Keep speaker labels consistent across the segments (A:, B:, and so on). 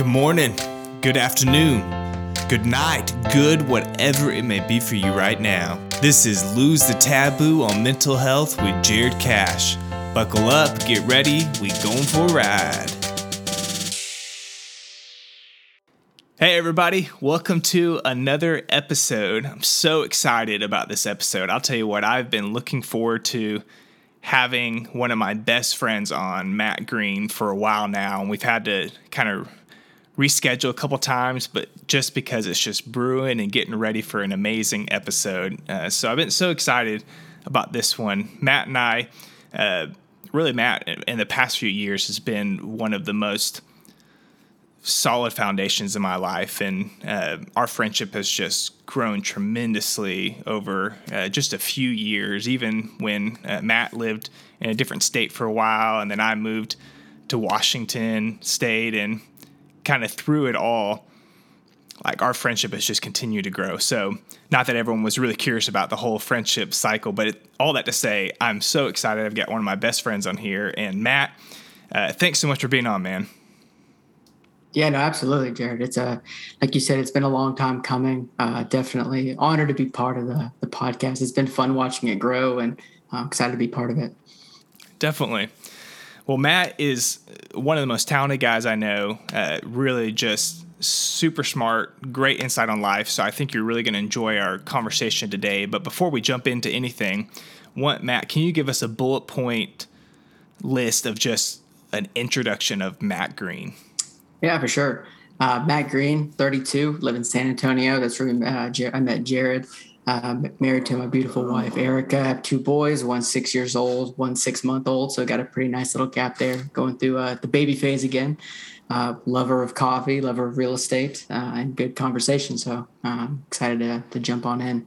A: Good morning, good afternoon, good night, good whatever it may be for you right now. This is Lose the Taboo on Mental Health with Jared Cash. Buckle up, get ready, we going for a ride. Hey, everybody, welcome to another episode. I'm so excited about this episode. I'll tell you what, I've been looking forward to having one of my best friends on, Matt Green, for a while now, and we've had to kind of reschedule a couple times, but just because it's just brewing and getting ready for an amazing episode. Uh, so I've been so excited about this one. Matt and I, uh, really, Matt, in the past few years has been one of the most solid foundations in my life, and uh, our friendship has just grown tremendously over uh, just a few years. Even when uh, Matt lived in a different state for a while, and then I moved to Washington State, and kind of through it all, like our friendship has just continued to grow. So, not that everyone was really curious about the whole friendship cycle, but it, all that to say, I'm so excited. I've got one of my best friends on here, and Matt, uh, thanks so much for being on, man.
B: Yeah, no, absolutely, Jared. It's a like you said, it's been a long time coming. Uh, definitely honored to be part of the the podcast. It's been fun watching it grow, and I'm excited to be part of it.
A: Definitely. Well, Matt is one of the most talented guys I know. Uh, really, just super smart, great insight on life. So I think you're really going to enjoy our conversation today. But before we jump into anything, what Matt, can you give us a bullet point list of just an introduction of Matt Green?
B: Yeah, for sure. Uh, Matt Green, 32, live in San Antonio. That's where we, uh, I met Jared. Um, married to my beautiful wife, Erica. I have two boys, one six years old, one six month old. So I got a pretty nice little gap there going through uh, the baby phase again. Uh, lover of coffee, lover of real estate, uh, and good conversation. So I'm um, excited to, to jump on in.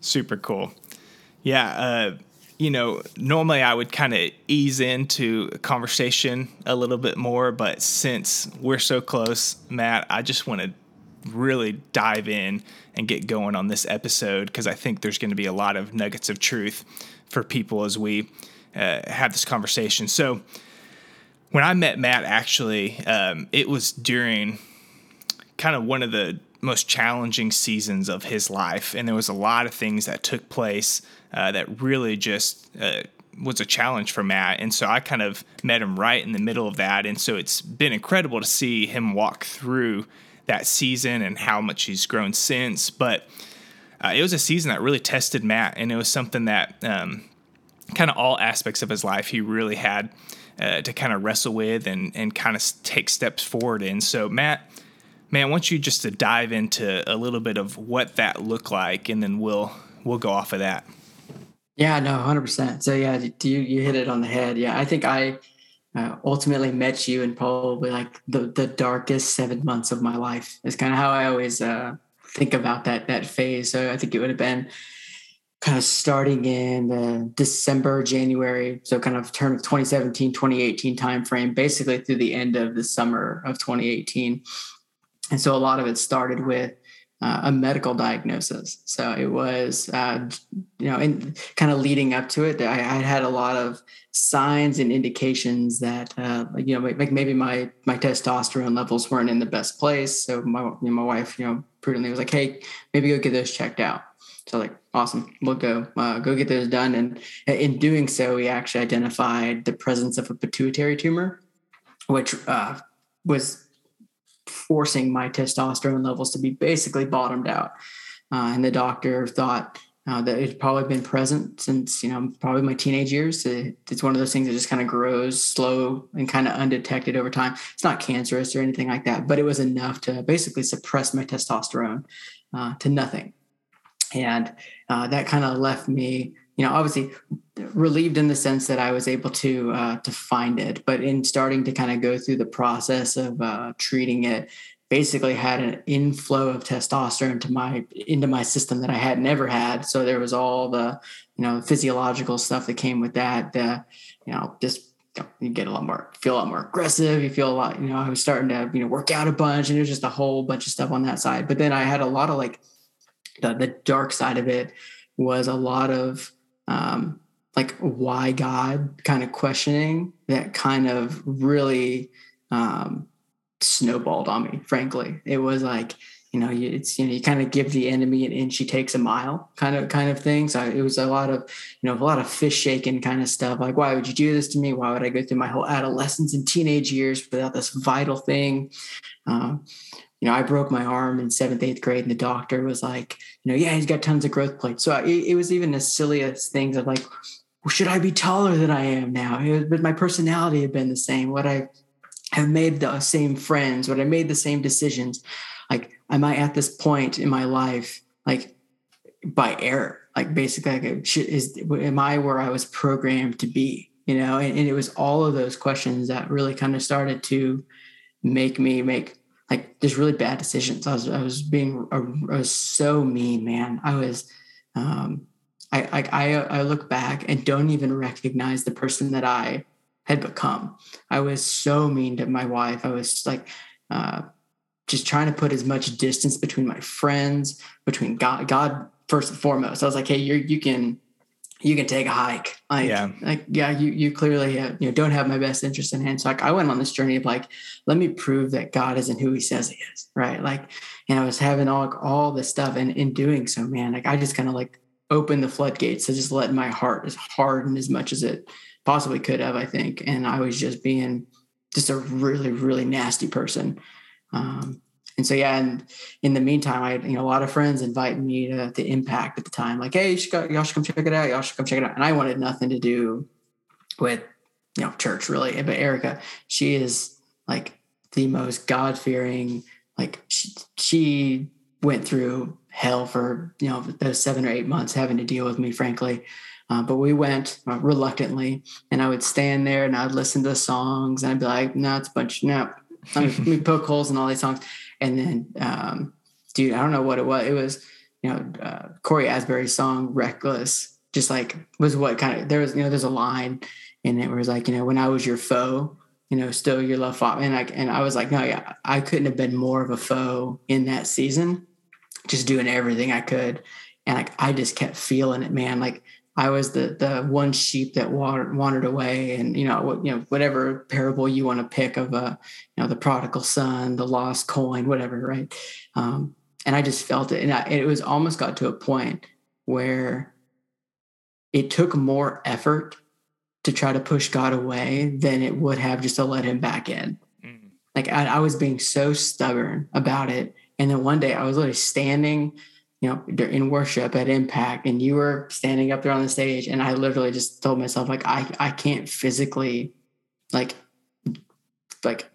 A: Super cool. Yeah. Uh, you know, normally I would kind of ease into conversation a little bit more, but since we're so close, Matt, I just want to really dive in and get going on this episode because I think there's going to be a lot of nuggets of truth for people as we uh, have this conversation. So, when I met Matt, actually, um, it was during kind of one of the most challenging seasons of his life, and there was a lot of things that took place uh, that really just uh, was a challenge for Matt. And so I kind of met him right in the middle of that, and so it's been incredible to see him walk through that season and how much he's grown since. But uh, it was a season that really tested Matt, and it was something that um, kind of all aspects of his life he really had uh, to kind of wrestle with and and kind of take steps forward in. So Matt, man, I want you just to dive into a little bit of what that looked like, and then we'll we'll go off of that.
B: Yeah, no, hundred percent. So yeah, you you hit it on the head. Yeah, I think I uh, ultimately met you in probably like the the darkest seven months of my life. Is kind of how I always uh, think about that that phase. So I think it would have been kind of starting in December, January, so kind of turn of 2017, 2018 timeframe, basically through the end of the summer of 2018. And so a lot of it started with uh, a medical diagnosis. So it was, uh, you know, and kind of leading up to it, I, I, had a lot of signs and indications that, uh, you know, like maybe my my testosterone levels weren't in the best place. So my you know, my wife, you know, prudently was like, "Hey, maybe go get those checked out." So like, awesome, we'll go uh, go get those done. And in doing so, we actually identified the presence of a pituitary tumor, which uh, was forcing my testosterone levels to be basically bottomed out. Uh, and the doctor thought uh, that it's probably been present since, you know, probably my teenage years. It, it's one of those things that just kind of grows slow and kind of undetected over time. It's not cancerous or anything like that, but it was enough to basically suppress my testosterone uh, to nothing. And uh, that kind of left me you know, obviously relieved in the sense that I was able to uh, to find it, but in starting to kind of go through the process of uh, treating it, basically had an inflow of testosterone to my into my system that I had never had. So there was all the you know physiological stuff that came with that. The you know just you get a lot more feel a lot more aggressive you feel a lot you know i was starting to you know work out a bunch and there's just a whole bunch of stuff on that side but then i had a lot of like the, the dark side of it was a lot of um, like why God kind of questioning that kind of really um, snowballed on me. Frankly, it was like you know, it's you know, you kind of give the enemy an inch, he takes a mile, kind of kind of thing. So it was a lot of you know a lot of fish shaking kind of stuff. Like, why would you do this to me? Why would I go through my whole adolescence and teenage years without this vital thing? Um, you know, I broke my arm in seventh, eighth grade, and the doctor was like, you know, yeah, he's got tons of growth plates. So it, it was even silly as things of like, should I be taller than I am now? but my personality had been the same. What I have made the same friends, what I made the same decisions. Like am I at this point in my life, like by error? Like basically, like is am I where I was programmed to be? You know, and, and it was all of those questions that really kind of started to make me make like just really bad decisions. I was I was being I was so mean, man. I was um I I I, I look back and don't even recognize the person that I had become. I was so mean to my wife. I was like uh just trying to put as much distance between my friends, between God, God first and foremost. I was like, hey, you you can you can take a hike. Like, yeah, like yeah, you you clearly have, you know don't have my best interest in hand. So like I went on this journey of like, let me prove that God isn't who He says He is, right? Like, and I was having all all this stuff, and in doing so, man, like I just kind of like opened the floodgates to just let my heart as harden as much as it possibly could have, I think. And I was just being just a really really nasty person um, and so yeah, and in the meantime, I had you know a lot of friends inviting me to the Impact at the time, like, hey, should go, y'all should come check it out. Y'all should come check it out. And I wanted nothing to do with you know church really. But Erica, she is like the most God fearing. Like she, she went through hell for you know those seven or eight months having to deal with me, frankly. Uh, but we went uh, reluctantly, and I would stand there and I'd listen to the songs, and I'd be like, "No, it's a bunch. No, I mean, we poke holes in all these songs. And then, um, dude, I don't know what it was. It was, you know, uh, Cory Asbury's song "Reckless." Just like was what kind of there was, you know, there's a line in it where it's like, you know, when I was your foe, you know, still your love fought. And I and I was like, no, yeah, I couldn't have been more of a foe in that season, just doing everything I could. And like I just kept feeling it, man. Like I was the the one sheep that wandered, wandered away, and you know, you know, whatever parable you want to pick of a, uh, you know, the prodigal son, the lost coin, whatever, right? Um, and I just felt it, and I, it was almost got to a point where it took more effort to try to push God away than it would have just to let Him back in. Mm. Like I, I was being so stubborn about it, and then one day I was literally standing you know, in worship at Impact, and you were standing up there on the stage, and I literally just told myself like, I I can't physically, like, like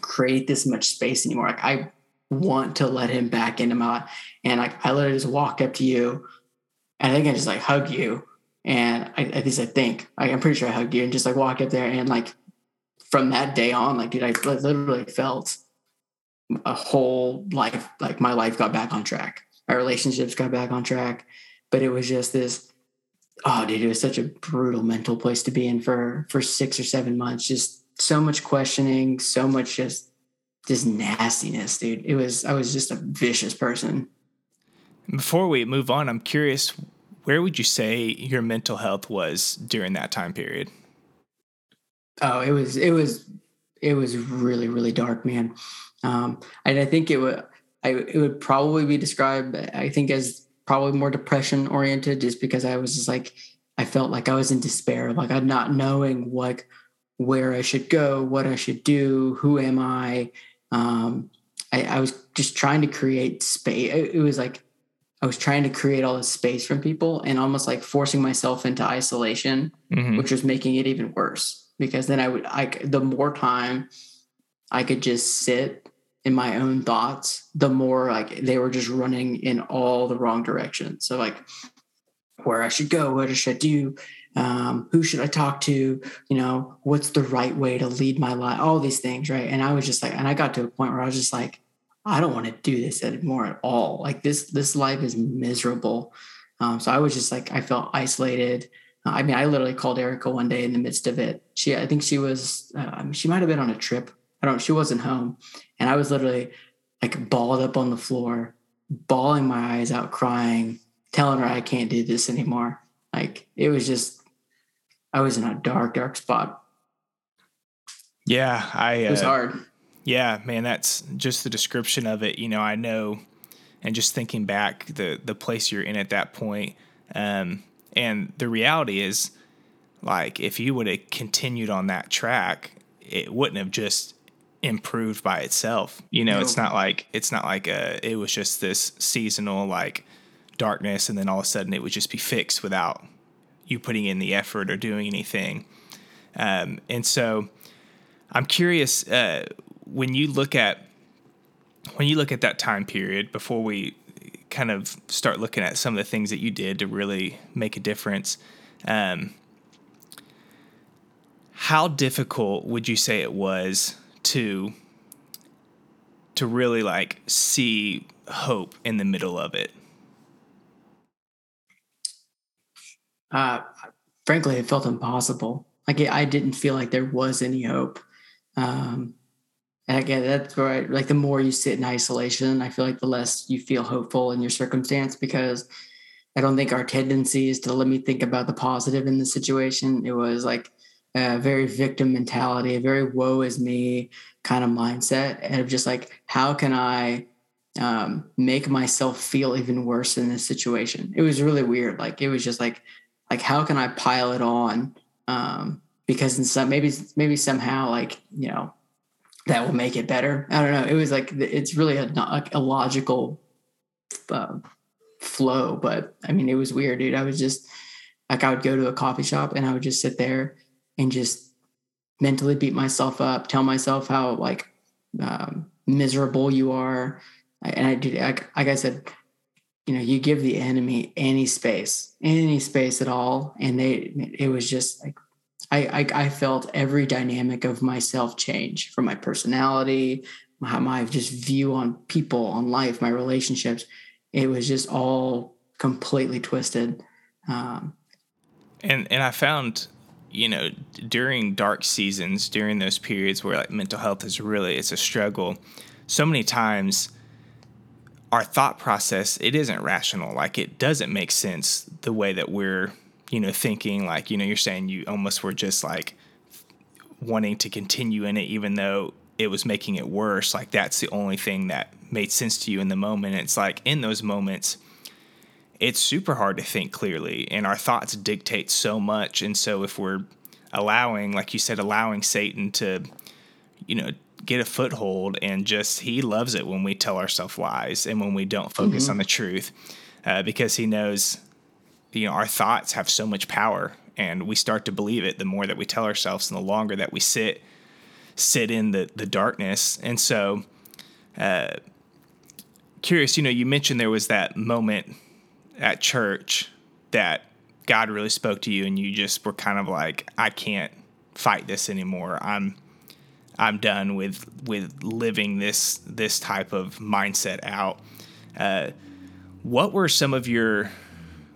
B: create this much space anymore. Like I want to let him back into my life, and like I literally just walked up to you, and I think I just like hug you, and I, at least I think I, I'm pretty sure I hugged you, and just like walk up there, and like from that day on, like dude, I literally felt a whole life, like my life got back on track our relationships got back on track. But it was just this, oh, dude, it was such a brutal mental place to be in for for six or seven months. Just so much questioning, so much just just nastiness, dude. It was I was just a vicious person.
A: Before we move on, I'm curious, where would you say your mental health was during that time period?
B: Oh, it was it was it was really really dark, man. Um, and I think it was I, it would probably be described, I think, as probably more depression oriented, just because I was just like, I felt like I was in despair, like I'm not knowing what, where I should go, what I should do, who am I. Um, I, I was just trying to create space. It, it was like I was trying to create all this space from people and almost like forcing myself into isolation, mm-hmm. which was making it even worse because then I would, I, the more time I could just sit in my own thoughts, the more like they were just running in all the wrong directions. So like where I should go, what I should I do, um, who should I talk to, you know, what's the right way to lead my life, all these things, right? And I was just like, and I got to a point where I was just like, I don't want to do this anymore at all. Like this, this life is miserable. Um, so I was just like, I felt isolated. I mean, I literally called Erica one day in the midst of it. She, I think she was, uh, she might have been on a trip I don't, she wasn't home. And I was literally like balled up on the floor, bawling my eyes out, crying, telling her I can't do this anymore. Like it was just, I was in a dark, dark spot.
A: Yeah. I,
B: it was uh, hard.
A: Yeah, man, that's just the description of it. You know, I know, and just thinking back, the the place you're in at that point, um, and the reality is, like, if you would have continued on that track, it wouldn't have just improved by itself. You know, no. it's not like it's not like a it was just this seasonal like darkness, and then all of a sudden it would just be fixed without you putting in the effort or doing anything. Um, and so, I'm curious. Uh, when you look at when you look at that time period before we kind of start looking at some of the things that you did to really make a difference um, how difficult would you say it was to to really like see hope in the middle of it
B: uh, frankly it felt impossible like i didn't feel like there was any hope um, and again, that's right. Like the more you sit in isolation, I feel like the less you feel hopeful in your circumstance because I don't think our tendency is to let me think about the positive in the situation. It was like a very victim mentality, a very woe is me kind of mindset, and of just like, how can I um, make myself feel even worse in this situation? It was really weird. Like it was just like, like how can I pile it on? Um, because in some maybe maybe somehow like you know that will make it better. I don't know. It was like it's really a, a logical uh, flow, but I mean, it was weird, dude. I was just like, I would go to a coffee shop and I would just sit there and just mentally beat myself up, tell myself how like um, miserable you are, and I did. Like, like I said, you know, you give the enemy any space, any space at all, and they, it was just like I, I, I felt every dynamic of myself change from my personality, my, my just view on people, on life, my relationships. It was just all completely twisted. Um,
A: and and I found, you know, during dark seasons, during those periods where like mental health is really it's a struggle, so many times our thought process it isn't rational. Like it doesn't make sense the way that we're you know, thinking like, you know, you're saying you almost were just like wanting to continue in it, even though it was making it worse. Like, that's the only thing that made sense to you in the moment. It's like in those moments, it's super hard to think clearly, and our thoughts dictate so much. And so, if we're allowing, like you said, allowing Satan to, you know, get a foothold and just he loves it when we tell ourselves lies and when we don't focus mm-hmm. on the truth uh, because he knows you know our thoughts have so much power and we start to believe it the more that we tell ourselves and the longer that we sit sit in the the darkness and so uh, curious you know you mentioned there was that moment at church that God really spoke to you and you just were kind of like I can't fight this anymore I'm I'm done with with living this this type of mindset out uh, what were some of your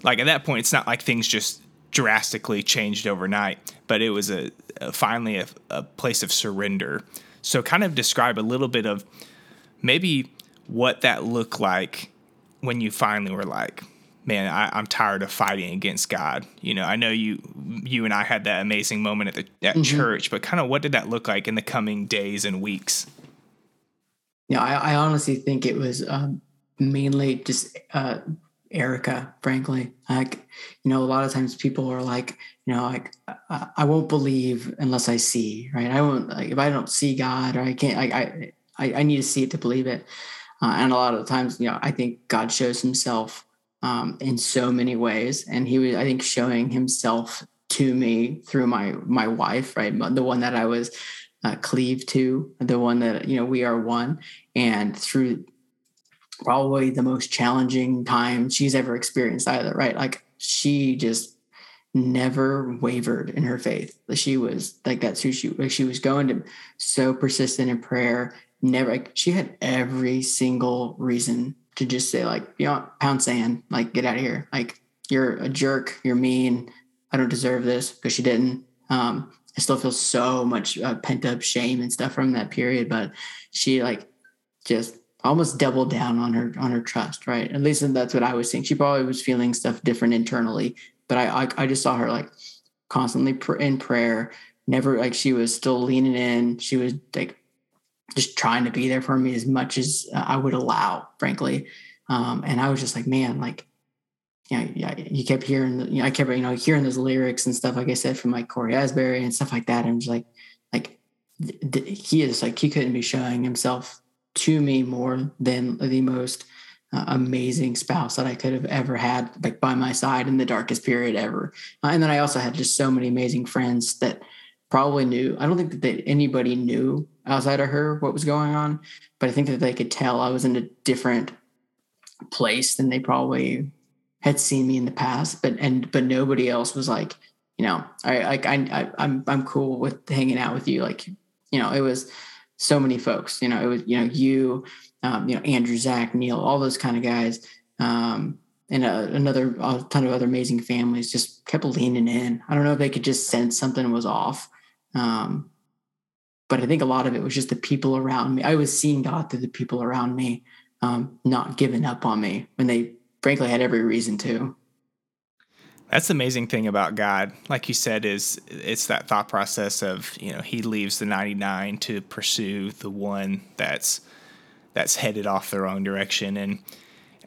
A: like at that point, it's not like things just drastically changed overnight, but it was a, a finally a, a place of surrender. So, kind of describe a little bit of maybe what that looked like when you finally were like, man, I, am tired of fighting against God. You know, I know you you and I had that amazing moment at the at mm-hmm. church, but kind of what did that look like in the coming days and weeks?
B: Yeah, I, I honestly think it was um, mainly just uh, Erica, frankly. Like, you know, a lot of times people are like, you know, like I, I won't believe unless I see, right? I won't like if I don't see God or I can't, I I I need to see it to believe it. Uh, and a lot of the times, you know, I think God shows Himself um, in so many ways, and He was, I think, showing Himself to me through my my wife, right, the one that I was uh, cleaved to, the one that you know we are one, and through probably the most challenging time she's ever experienced either, right? Like she just never wavered in her faith. She was like that's who she like she was going to so persistent in prayer. Never like she had every single reason to just say like, you know, pound sand, like get out of here. Like you're a jerk, you're mean, I don't deserve this because she didn't. Um, I still feel so much uh, pent up shame and stuff from that period, but she like just almost doubled down on her on her trust, right? At least that's what I was seeing. She probably was feeling stuff different internally, but I I, I just saw her like constantly pr- in prayer, never like she was still leaning in. She was like just trying to be there for me as much as uh, I would allow, frankly. Um, and I was just like, man, like, you know, yeah, you kept hearing, you know, I kept, you know, hearing those lyrics and stuff, like I said, from like Cory Asbury and stuff like that. And just like, like th- th- he is like, he couldn't be showing himself to me more than the most uh, amazing spouse that I could have ever had, like by my side in the darkest period ever. Uh, and then I also had just so many amazing friends that probably knew. I don't think that anybody knew outside of her what was going on, but I think that they could tell I was in a different place than they probably had seen me in the past. But and but nobody else was like, you know, I like I, I I'm I'm cool with hanging out with you. Like, you know, it was so many folks. You know, it was you know you, um, you know Andrew, Zach, Neil, all those kind of guys. Um, and a, another a ton of other amazing families just kept leaning in. I don't know if they could just sense something was off, um, but I think a lot of it was just the people around me. I was seeing God through the people around me, um, not giving up on me when they frankly had every reason to.
A: That's the amazing thing about God. Like you said, is it's that thought process of, you know, he leaves the 99 to pursue the one that's that's headed off the wrong direction. And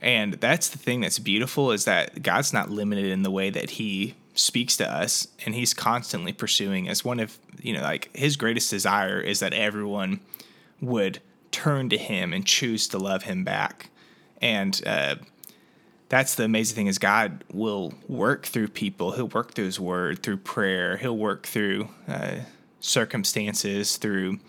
A: and that's the thing that's beautiful is that God's not limited in the way that he speaks to us and he's constantly pursuing us. One of, you know, like his greatest desire is that everyone would turn to him and choose to love him back. And uh, that's the amazing thing is God will work through people. He'll work through his word, through prayer. He'll work through uh, circumstances, through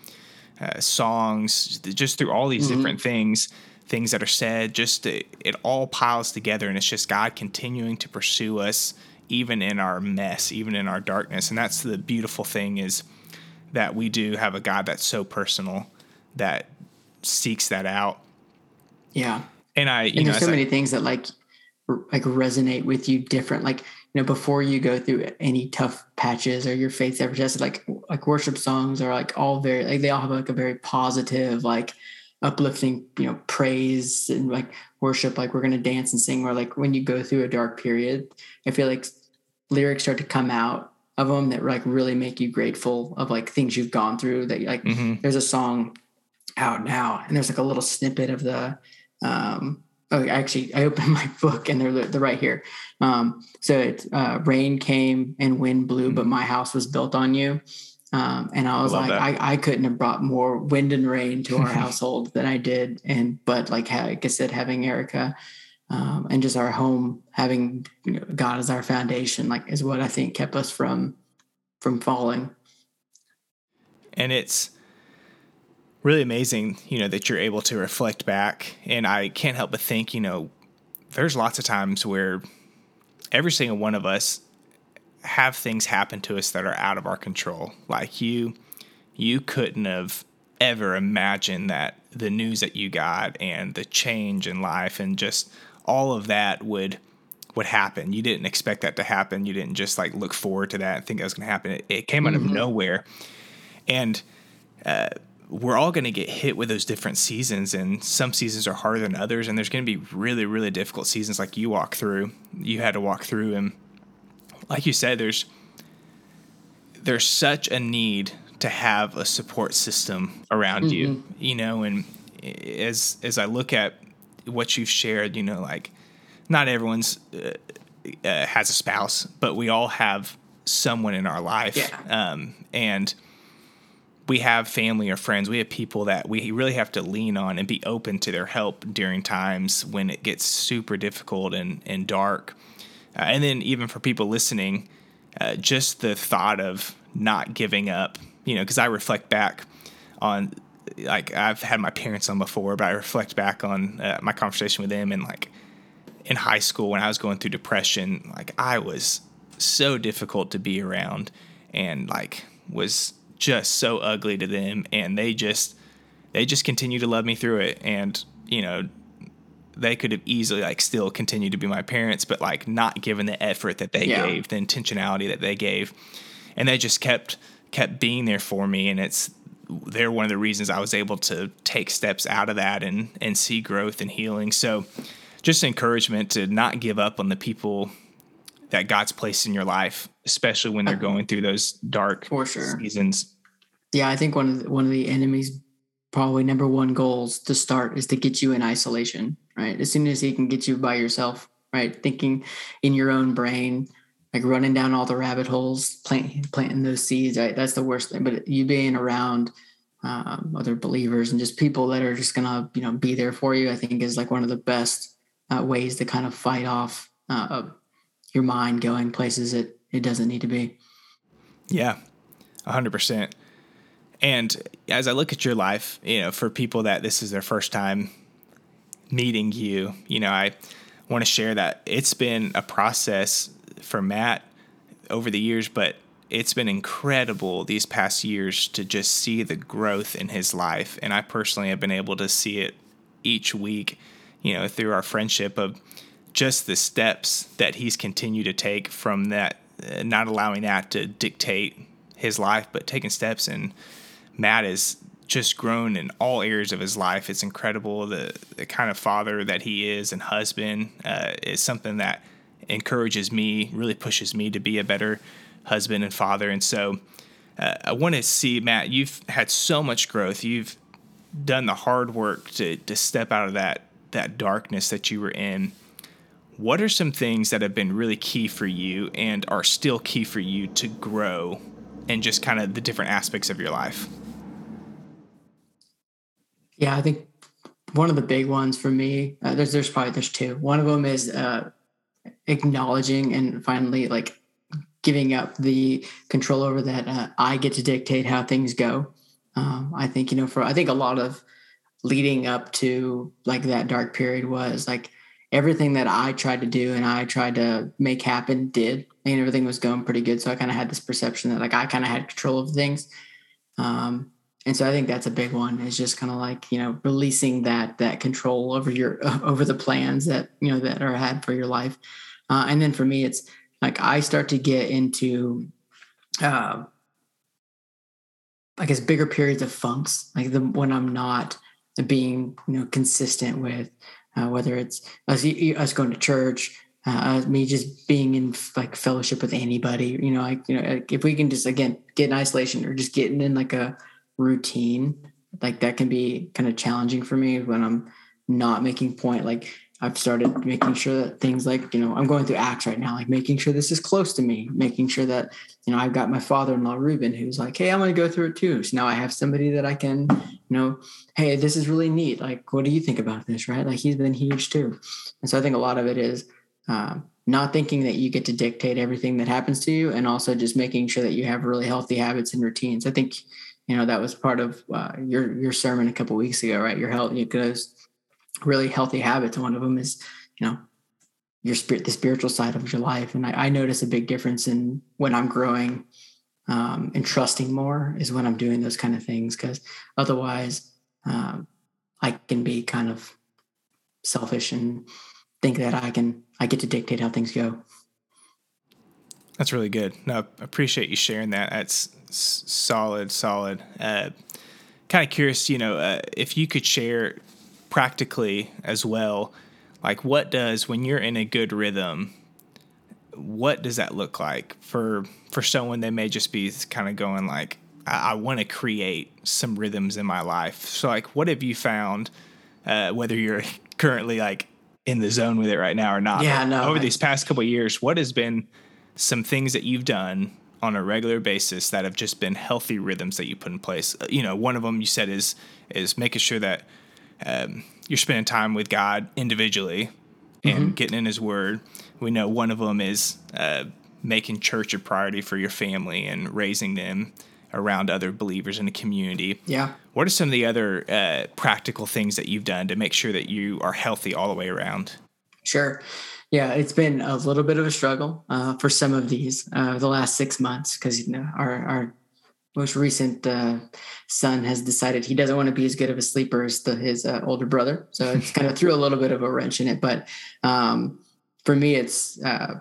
A: uh, songs, just through all these mm-hmm. different things things that are said just it, it all piles together and it's just god continuing to pursue us even in our mess, even in our darkness. And that's the beautiful thing is that we do have a God that's so personal that seeks that out.
B: Yeah.
A: And I,
B: and there's so I, many things that like, like resonate with you different. Like, you know, before you go through any tough patches or your faith's ever tested, like, like worship songs are like all very, like they all have like a very positive, like uplifting, you know, praise and like worship. Like we're going to dance and sing where like when you go through a dark period, I feel like lyrics start to come out of them that like really make you grateful of like things you've gone through that like mm-hmm. there's a song out now and there's like a little snippet of the um oh actually i opened my book and they're they're right here um so it's uh rain came and wind blew mm-hmm. but my house was built on you um, and I was I like, I, I, couldn't have brought more wind and rain to our household than I did. And, but like, like I said, having Erica um, and just our home having you know, God as our foundation, like is what I think kept us from from falling.
A: And it's really amazing, you know, that you're able to reflect back. And I can't help but think, you know, there's lots of times where every single one of us have things happen to us that are out of our control. Like you, you couldn't have ever imagined that the news that you got and the change in life and just all of that would would happen. You didn't expect that to happen. You didn't just like look forward to that and think that was going to happen. It, it came out mm-hmm. of nowhere, and uh, we're all going to get hit with those different seasons. And some seasons are harder than others. And there's going to be really, really difficult seasons like you walk through. You had to walk through, and like you said, there's there's such a need to have a support system around mm-hmm. you. You know, and as as I look at what you've shared, you know, like not everyone's uh, uh, has a spouse, but we all have someone in our life,
B: yeah.
A: um, and we have family or friends. We have people that we really have to lean on and be open to their help during times when it gets super difficult and and dark. Uh, and then even for people listening, uh, just the thought of not giving up, you know, because I reflect back on like I've had my parents on before, but I reflect back on uh, my conversation with them and like in high school when I was going through depression, like I was so difficult to be around and like was just so ugly to them and they just they just continue to love me through it and you know they could have easily like still continued to be my parents but like not given the effort that they yeah. gave the intentionality that they gave and they just kept kept being there for me and it's they're one of the reasons I was able to take steps out of that and and see growth and healing. So just encouragement to not give up on the people that God's placed in your life, especially when they're going through those dark
B: For sure.
A: seasons.
B: Yeah, I think one of the, one of the enemy's probably number one goals to start is to get you in isolation, right? As soon as he can get you by yourself, right? Thinking in your own brain, like running down all the rabbit holes, planting planting those seeds? That's the worst thing. But you being around um, other believers and just people that are just gonna, you know, be there for you, I think is like one of the best uh, ways to kind of fight off uh, your mind going places that it doesn't need to be.
A: Yeah, hundred percent. And as I look at your life, you know, for people that this is their first time meeting you, you know, I want to share that it's been a process for Matt over the years, but it's been incredible these past years to just see the growth in his life. And I personally have been able to see it each week, you know, through our friendship of just the steps that he's continued to take from that, uh, not allowing that to dictate his life, but taking steps and Matt has just grown in all areas of his life. It's incredible. The, the kind of father that he is and husband uh, is something that encourages me, really pushes me to be a better husband and father. And so uh, I want to see, Matt, you've had so much growth. You've done the hard work to, to step out of that, that darkness that you were in. What are some things that have been really key for you and are still key for you to grow and just kind of the different aspects of your life?
B: Yeah, I think one of the big ones for me, uh, there's there's probably there's two. One of them is uh, acknowledging and finally like giving up the control over that. Uh, I get to dictate how things go. Um, I think you know for I think a lot of leading up to like that dark period was like everything that I tried to do and I tried to make happen did and everything was going pretty good. So I kind of had this perception that like I kind of had control of things. Um, and so I think that's a big one is just kind of like, you know, releasing that, that control over your, over the plans that, you know, that are had for your life. Uh, and then for me, it's like, I start to get into, uh, I guess bigger periods of funks, like the, when I'm not being, you know, consistent with, uh, whether it's us, us going to church, uh, me just being in like fellowship with anybody, you know, like, you know, if we can just, again, get in isolation or just getting in like a, routine like that can be kind of challenging for me when i'm not making point like i've started making sure that things like you know i'm going through acts right now like making sure this is close to me making sure that you know i've got my father-in-law ruben who's like hey i'm going to go through it too. So now i have somebody that i can you know hey this is really neat. Like what do you think about this? Right? Like he's been huge too. And so i think a lot of it is um, not thinking that you get to dictate everything that happens to you and also just making sure that you have really healthy habits and routines. I think you know that was part of uh, your your sermon a couple weeks ago right? Your health goes really healthy habits. One of them is you know your spirit the spiritual side of your life. And i, I notice a big difference in when i'm growing um, and trusting more is when i'm doing those kind of things. Because otherwise um, i can be kind of selfish and think that i can i get to dictate how things go.
A: That's really good. No I appreciate you sharing that. That's solid, solid. Uh, kind of curious, you know, uh, if you could share practically as well, like what does when you're in a good rhythm, what does that look like for for someone that may just be kind of going like, I, I want to create some rhythms in my life. So like, what have you found? Uh, whether you're currently like in the zone with it right now or not.
B: Yeah, no.
A: Over I, these past couple years, what has been some things that you've done on a regular basis that have just been healthy rhythms that you put in place. Uh, you know, one of them you said is is making sure that um, you're spending time with God individually and mm-hmm. getting in His Word. We know one of them is uh, making church a priority for your family and raising them around other believers in the community.
B: Yeah.
A: What are some of the other uh, practical things that you've done to make sure that you are healthy all the way around?
B: Sure. Yeah, it's been a little bit of a struggle uh, for some of these uh, the last six months because you know our our most recent uh, son has decided he doesn't want to be as good of a sleeper as the, his uh, older brother, so it's kind of threw a little bit of a wrench in it. But um, for me, it's uh,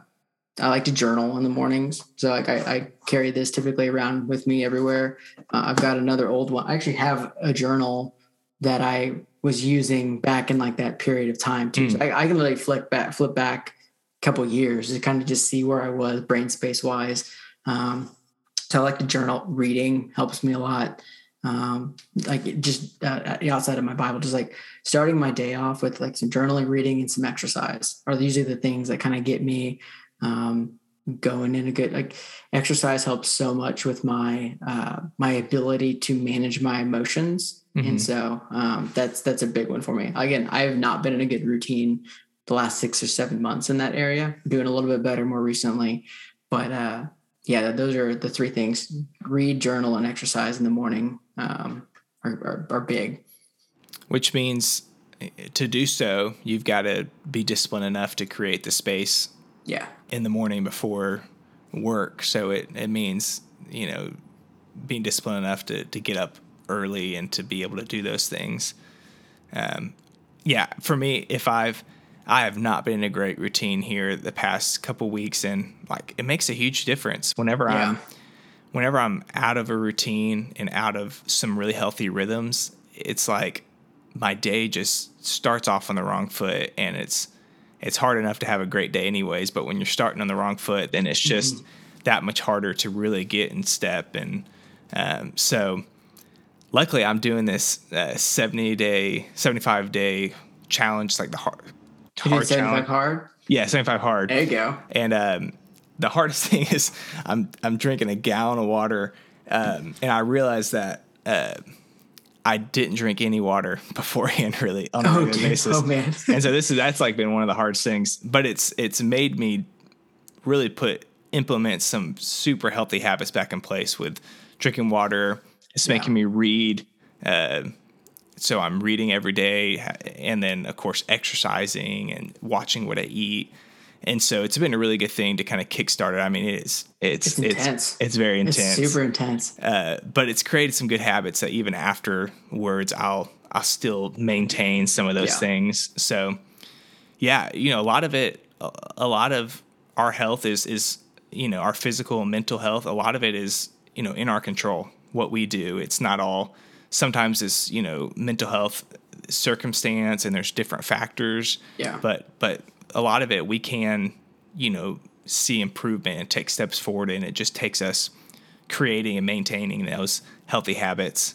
B: I like to journal in the mornings, so like I, I carry this typically around with me everywhere. Uh, I've got another old one. I actually have a journal that I was using back in like that period of time too. Mm. So. I, I, can really flip back, flip back a couple years to kind of just see where I was brain space wise. Um, so I like to journal. Reading helps me a lot. um, like just uh, outside of my Bible, just like starting my day off with like some journaling, reading, and some exercise are usually the things that kind of get me um, going in a good like exercise helps so much with my uh, my ability to manage my emotions. Mm-hmm. and so um, that's that's a big one for me. Again i have not been in a good routine the last six or seven months in that area. Doing a little bit better more recently. But uh, yeah those are the three things. Read journal and exercise in the morning um, are, are, are big.
A: Which means eh, to do so you've got to be disciplined enough to create the space
B: yeah.
A: In the morning before work. So it, it means, you know, being disciplined enough to, to get up early and to be able to do those things. Um, yeah, for me, if I've, I have not been in a great routine here the past couple weeks, and like it makes a huge difference whenever yeah. I'm, whenever I'm out of a routine and out of some really healthy rhythms. It's like my day just starts off on the wrong foot, and it's it's hard enough to have a great day anyways but when you're starting on the wrong foot then it's just mm-hmm. that much harder to really get in step. And um, so luckily i'm doing this uh, 70 day 75 day challenge like the hard,
B: hard 75 hard?
A: Yeah 75 hard.
B: There you go.
A: And um, the hardest thing is i'm i'm drinking a gallon of water um, and i realized that uh, I didn't drink any water beforehand, really on a oh, regular basis. Oh man! and so this is that's like been one of the hardest things, but it's it's made me really put implement some super healthy habits back in place with drinking water. It's yeah. making me read. Uh, so I'm reading every day, and then of course exercising and watching what I eat and so it's been a really good thing to kind of kickstart it. I mean, it is it's it's intense. It's, it's very intense,
B: it's super intense.
A: Uh, but it's created some good habits that even afterwards, I'll I'll still maintain some of those yeah. things. So, yeah, you know, a lot of it, a lot of our health is is you know our physical and mental health. A lot of it is you know in our control. What we do, it's not all. Sometimes it's you know mental health circumstance and there's different factors.
B: Yeah.
A: But but a lot of it we can, you know, see improvement and take steps forward, and it just takes us creating and maintaining those healthy habits.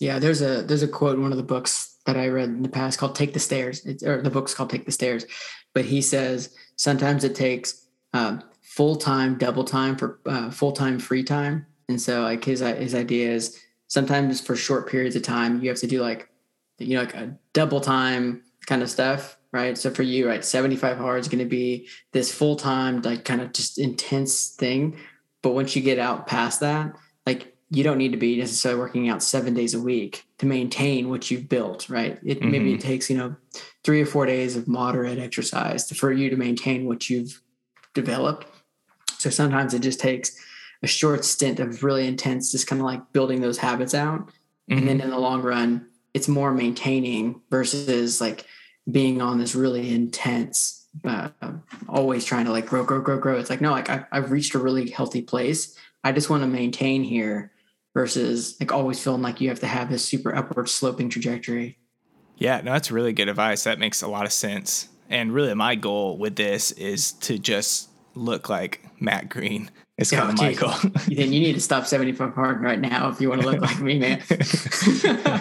B: Yeah, there's a there's a quote in one of the books that I read in the past called "Take the Stairs," it's, or the book's called "Take the Stairs," but he says sometimes it takes uh, full time, double time for uh, full time free time, and so like his his idea is sometimes for short periods of time you have to do like you know like a double time kind of stuff right? So for you, right, 75 hard is going to be this full time, like kind of just intense thing. But once you get out past that, like you don't need to be necessarily working out seven days a week to maintain what you've built, right? It mm-hmm. maybe it takes, you know, three or four days of moderate exercise for you to maintain what you've developed. So sometimes it just takes a short stint of really intense, just kind of like building those habits out. Mm-hmm. And then in the long run, it's more maintaining versus like being on this really intense, uh, always trying to like grow, grow, grow, grow. It's like, no, like I, I've reached a really healthy place. I just want to maintain here versus like always feeling like you have to have this super upward sloping trajectory.
A: Yeah, no, that's really good advice. That makes a lot of sense. And really, my goal with this is to just look like Matt Green. It's kind oh, of goal.
B: then you need to stop 75 hard right now if you want to look like me, man.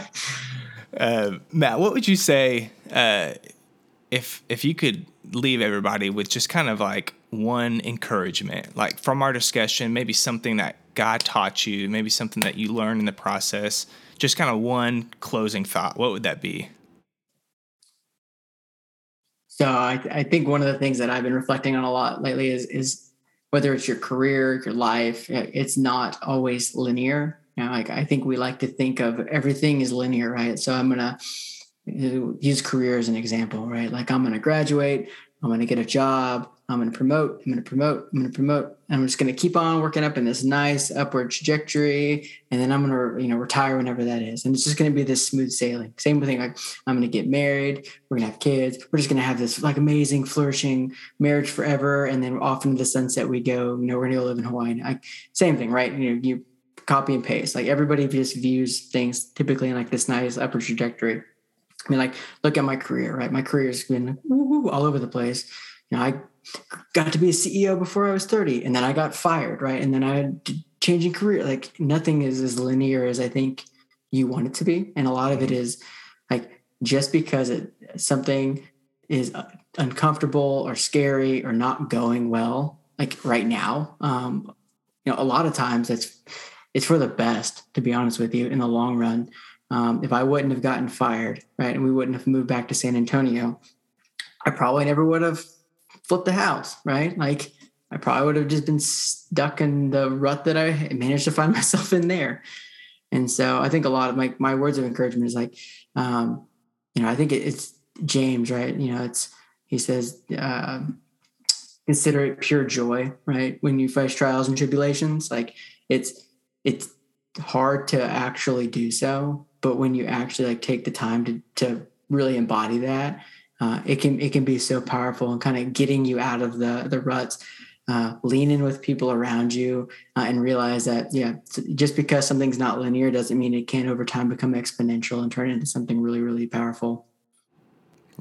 A: uh, Matt, what would you say uh, if if you could leave everybody with just kind of like one encouragement, like from our discussion, maybe something that God taught you, maybe something that you learned in the process, just kind of one closing thought, what would that be?
B: So I, I think one of the things that I've been reflecting on a lot lately is is whether it's your career, your life, it's not always linear. You know, like I think we like to think of everything is linear, right? So I'm gonna uh, use career as an example, right? Like I'm to graduate, I'm to get a job, I'm to promote, I'm to promote, I'm to promote. I'm just to keep on working up in this nice upward trajectory, and then I'm to, you know, retire whenever that is. And it's just to be this smooth sailing. Same thing. Like I'm to get married, we're to have kids, we're just to have this like amazing, flourishing marriage forever, and then off into the sunset we go. You know, we're to live in Hawaii. Like same thing, right? You know, you copy and paste. Like everybody just views things typically in like this nice upward trajectory. I mean, like, look at my career, right? My career's been all over the place. You know, I got to be a CEO before I was 30, and then I got fired, right? And then I had changing career. Like, nothing is as linear as I think you want it to be. And a lot of it is like just because it something is uncomfortable or scary or not going well, like right now, um, you know, a lot of times it's it's for the best, to be honest with you, in the long run. Um, if I wouldn't have gotten fired, right, and we wouldn't have moved back to San Antonio, I probably never would have flipped the house, right? Like I probably would have just been stuck in the rut that I managed to find myself in there. And so I think a lot of my my words of encouragement is like, um, you know, I think it's James, right? You know, it's he says, uh, consider it pure joy, right? When you face trials and tribulations, like it's it's hard to actually do so, but when you actually like take the time to to really embody that, uh, it can it can be so powerful and kind of getting you out of the the ruts. Uh, lean in with people around you uh, and realize that yeah just because something's not linear doesn't mean it can't over time become exponential and turn into something really really powerful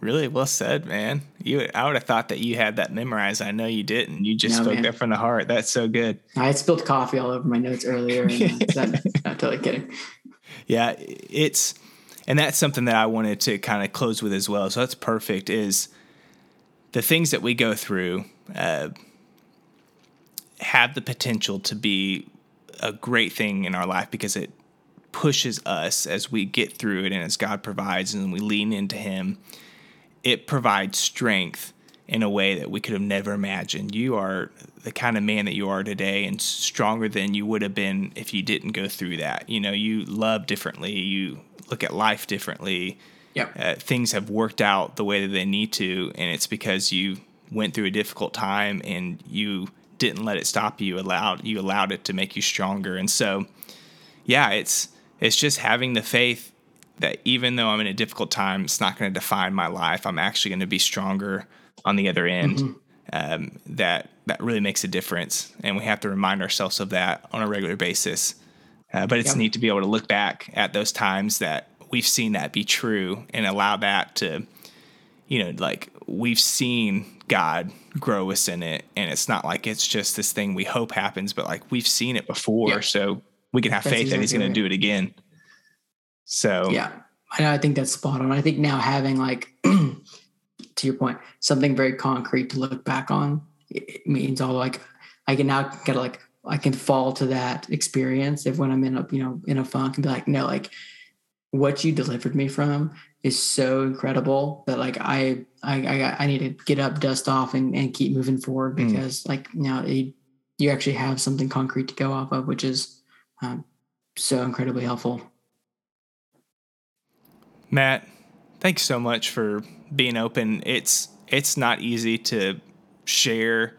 A: Really well said, man. You, I would have thought that you had that memorized. I know you didn't. You just no, spoke man. that from the heart. That's so good.
B: I spilled coffee all over my notes earlier. And, uh, not totally kidding.
A: Yeah, it's, and that's something that I wanted to kind of close with as well. So that's perfect. Is the things that we go through uh, have the potential to be a great thing in our life because it pushes us as we get through it and as God provides and we lean into Him it provides strength in a way that we could have never imagined. You are the kind of man that you are today and stronger than you would have been if you didn't go through that. You know, you love differently, you look at life differently.
B: Yep.
A: Uh, things have worked out the way that they need to, and it's because you went through a difficult time and you didn't let it stop you. Allowed you allowed it to make you stronger, and so yeah, it's it's just having the faith that even though I'm in a difficult time, it's not going to define my life. I'm actually going to be stronger on the other end. Mm-hmm. Um, that that really makes a difference, and we have to remind ourselves of that on a regular basis. Uh, but it's yep. neat to be able to look back at those times that we've seen that be true and allow that to, you know, like we've seen God grow us in it, and it's not like it's just this thing we hope happens, but like we've seen it before, yep. so we can have That's faith exactly that He's going right. to do it again. So
B: yeah, I, know I think that's spot on. I think now having like to your point, something very concrete to look back on it means all like I can now get like I can fall to that experience if when I'm in a you know in a funk and be like no like what you delivered me from is so incredible that like I I I, I need to get up, dust off, and, and keep moving forward hmm. because mm. like now you, you actually have something concrete to go off of, which is um, so incredibly helpful.
A: Matt, thanks so much for being open. It's it's not easy to share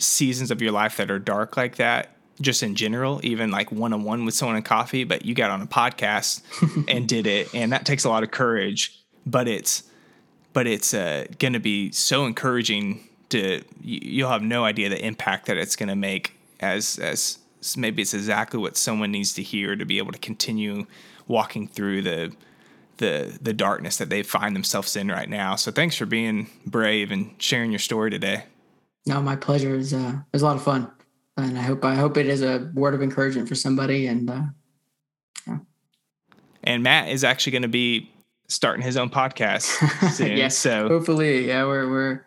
A: seasons of your life that are dark like that just in general, even like one on one with someone in coffee, but you got on a podcast and did it. And that takes a lot of courage, but it's, but it's uh, going to be so encouraging to, you'll have no idea the impact that it's going to make as, as maybe it's exactly what someone needs to hear to be able to continue walking through the, the the darkness that they find themselves in right now. So thanks for being brave and sharing your story today.
B: No, my pleasure. Is uh, it was a lot of fun, and I hope I hope it is a word of encouragement for somebody. And uh,
A: yeah. And Matt is actually going to be starting his own podcast soon.
B: yeah,
A: so
B: hopefully, yeah, we're we're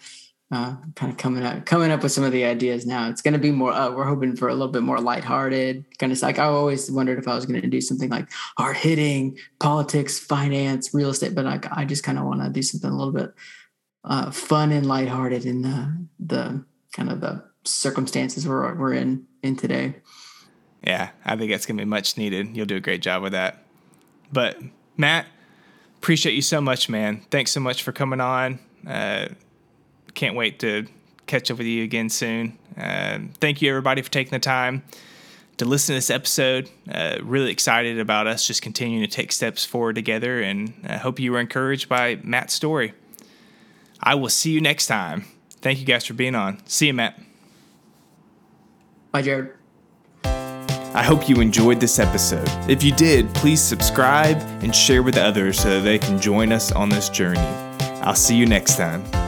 B: uh, kind of coming up coming up with some of the ideas now. It's going to be more. Uh, we're hoping for a little bit more lighthearted, kind of like I always wondered if I was going to do something like hard hitting politics, finance, real estate, but I, I just kind of want to do something a little bit uh, fun and lighthearted in the the kind of the circumstances we're we're in in today.
A: Yeah, I think that's going to be much needed. You'll do a great job with that. But Matt, appreciate you so much, man. Thanks so much for coming on. Uh, can't wait to catch up with you again soon. Uh, thank you, everybody, for taking the time to listen to this episode. Uh, really excited about us just continuing to take steps forward together, and I hope you were encouraged by Matt's story. I will see you next time. Thank you guys for being on. See you, Matt.
B: Bye, Jared.
A: I hope you enjoyed this episode. If you did, please subscribe and share with others so that they can join us on this journey. I'll see you next time.